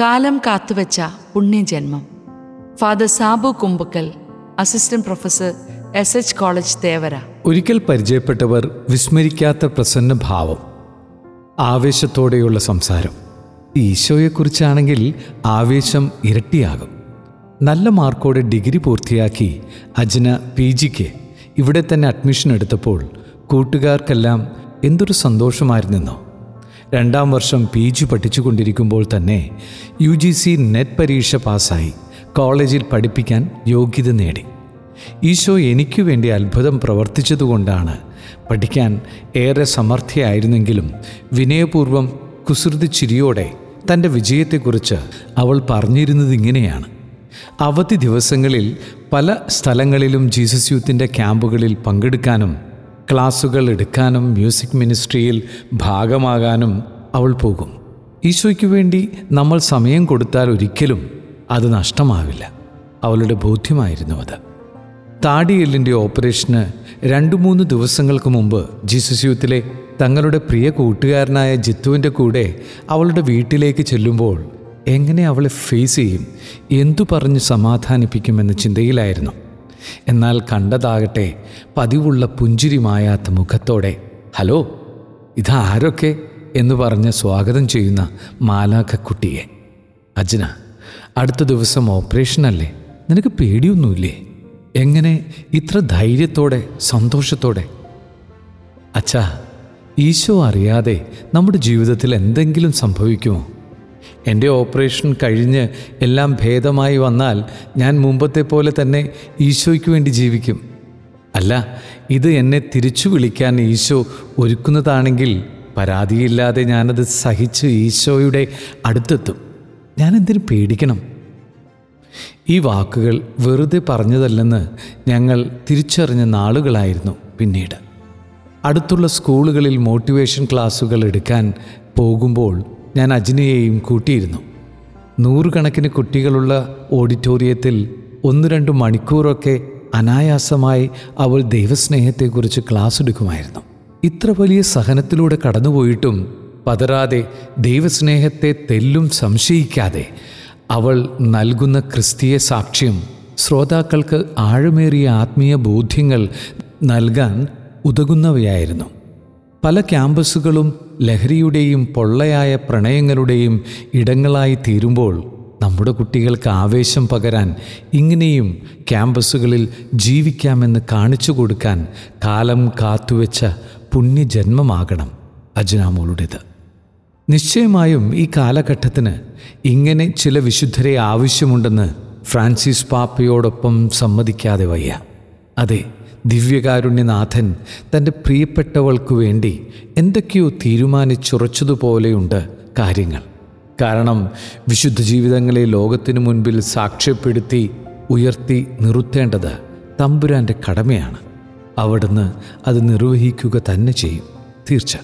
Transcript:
കാലം കാത്തുവച്ച പുണ്യജന്മം. Father Sabu Kumbakkal assistant professor S H college Thevara. ഒരിക്കൽ പരിചയപ്പെട്ടവർ വിസ്മരിക്കാത്ത പ്രസന്ന ഭാവം ആവേശത്തോടെയുള്ള സംസാരം. ഈശോയെക്കുറിച്ചാണെങ്കിൽ ആവേശം ഇരട്ടിയാകും. നല്ല മാർക്കോടെ ഡിഗ്രി പൂർത്തിയാക്കി അജ്ന പി ജിക്ക് ഇവിടെ തന്നെ അഡ്മിഷൻ എടുത്തപ്പോൾ കൂട്ടുകാർക്കെല്ലാം എന്തൊരു സന്തോഷമായിരുന്നെന്നോ. രണ്ടാം വർഷം പി ജി പഠിച്ചുകൊണ്ടിരിക്കുമ്പോൾ തന്നെ യു ജി സി നെറ്റ് പരീക്ഷ പാസ്സായി. കോളേജിൽ പഠിപ്പിക്കാൻ യോഗ്യത നേടി. ഈശോ എനിക്ക് വേണ്ടി അത്ഭുതം പ്രവർത്തിച്ചതുകൊണ്ടാണ് പഠിക്കാൻ ഏറെ സമർത്ഥയായിരുന്നെങ്കിലും വിനയപൂർവം കുസൃതി ചിരിയോടെ തന്റെ വിജയത്തെക്കുറിച്ച് അവൾ പറഞ്ഞിരുന്നത് ഇങ്ങനെയാണ്. അവധി ദിവസങ്ങളിൽ പല സ്ഥലങ്ങളിലും ജീസസ് യൂത്തിന്റെ ക്യാമ്പുകളിൽ പങ്കെടുക്കാനും ക്ലാസുകൾ എടുക്കാനും മ്യൂസിക് മിനിസ്ട്രിയിൽ ഭാഗമാകാനും അവൾ പോകും. ഈശോയ്ക്ക് വേണ്ടി നമ്മൾ സമയം കൊടുത്താൽ ഒരിക്കലും അത് നഷ്ടമാവില്ല. അവളുടെ ബോധ്യമായിരുന്നു അത്. താടിയെല്ലിന്റെ ഓപ്പറേഷന് രണ്ടു മൂന്ന് ദിവസങ്ങൾക്ക് മുമ്പ് ജീസസ് യൂത്തിലെ തങ്ങളുടെ പ്രിയ കൂട്ടുകാരനായ ജിത്തുവിന്റെ കൂടെ അവളുടെ വീട്ടിലേക്ക് ചെല്ലുമ്പോൾ എങ്ങനെ അവളെ ഫേസ് ചെയ്യും എന്തു പറഞ്ഞ് സമാധാനിപ്പിക്കുമെന്ന ചിന്തയിലായിരുന്നു. എന്നാൽ കണ്ടതാകട്ടെ പതിവുള്ള പുഞ്ചിരി മായാത്ത മുഖത്തോടെ ഹലോ ഇതാരൊക്കെ എന്ന് പറഞ്ഞ് സ്വാഗതം ചെയ്യുന്ന മാലാഖക്കുട്ടിയെ. അജ്ന അടുത്ത ദിവസം ഓപ്പറേഷനല്ലേ നിനക്ക് പേടിയൊന്നുമില്ലേ? എങ്ങനെ ഇത്ര ധൈര്യത്തോടെ സന്തോഷത്തോടെ? അച്ഛാ ഈശോ അറിയാതെ നമ്മുടെ ജീവിതത്തിൽ എന്തെങ്കിലും സംഭവിക്കുമോ? എന്റെ ഓപ്പറേഷൻ കഴിഞ്ഞ് എല്ലാം ഭേദമായി വന്നാൽ ഞാൻ മുമ്പത്തെ പോലെ തന്നെ ഈശോയ്ക്ക് വേണ്ടി ജീവിക്കും. അല്ല ഇത് എന്നെ തിരിച്ചു വിളിക്കാൻ ഈശോ ഒരുക്കുന്നതാണെങ്കിൽ പരാതിയില്ലാതെ ഞാനത് സഹിച്ച് ഈശോയുടെ അടുത്തെത്തും. ഞാൻ എന്തിനു പേടിക്കണം? ഈ വാക്കുകൾ വെറുതെ പറഞ്ഞതല്ലെന്ന് ഞങ്ങൾ തിരിച്ചറിഞ്ഞ നാളുകളായിരുന്നു പിന്നീട്. അടുത്തുള്ള സ്കൂളുകളിൽ മോട്ടിവേഷൻ ക്ലാസ്സുകൾ എടുക്കാൻ പോകുമ്പോൾ ഞാൻ അജ്നയെയും കൂട്ടിയിരുന്നു. നൂറുകണക്കിന് കുട്ടികളുള്ള ഓഡിറ്റോറിയത്തിൽ ഒന്ന് രണ്ട് മണിക്കൂറൊക്കെ അനായാസമായി അവൾ ദൈവസ്നേഹത്തെക്കുറിച്ച് ക്ലാസ് എടുക്കുമായിരുന്നു ഇത്ര വലിയ സഹനത്തിലൂടെ കടന്നുപോയിട്ടും പതരാതെ ദൈവസ്നേഹത്തെ തെല്ലും സംശയിക്കാതെ അവൾ നൽകുന്ന ക്രിസ്തീയ സാക്ഷ്യം ശ്രോതാക്കൾക്ക് ആഴമേറിയ ആത്മീയ ബോധ്യങ്ങൾ നൽകാൻ ഉതകുന്നവയായിരുന്നു. പല ക്യാമ്പസുകളും ലഹരിയുടെയും പൊള്ളയായ പ്രണയങ്ങളുടെയും ഇടങ്ങളായി തീരുമ്പോൾ നമ്മുടെ കുട്ടികൾക്ക് ആവേശം പകരാൻ ഇങ്ങനെയും ക്യാമ്പസുകളിൽ ജീവിക്കാമെന്ന് കാണിച്ചു കൊടുക്കാൻ കാലം കാത്തുവെച്ച പുണ്യജന്മമാകണം അജ്നാമോളുടേത്. നിശ്ചയമായും ഈ കാലഘട്ടത്തിന് ഇങ്ങനെ ചില വിശുദ്ധരെ ആവശ്യമുണ്ടെന്ന് ഫ്രാൻസിസ് പാപ്പയോടൊപ്പം സമ്മതിക്കാതെ വയ്യ. അതെ ദിവ്യകാരുണ്യനാഥൻ തന്റെ പ്രിയപ്പെട്ടവൾക്കു വേണ്ടി എന്തൊക്കെയോ തീരുമാനിച്ചുറച്ചതുപോലെയുണ്ട് കാര്യങ്ങൾ. കാരണം വിശുദ്ധ ജീവിതങ്ങളെ ലോകത്തിനു മുൻപിൽ സാക്ഷ്യപ്പെടുത്തി ഉയർത്തി നിർത്തേണ്ടത് തമ്പുരാന്റെ കടമയാണ്. അവിടുന്ന് അത് നിർവഹിക്കുക തന്നെ ചെയ്യും. തീർച്ച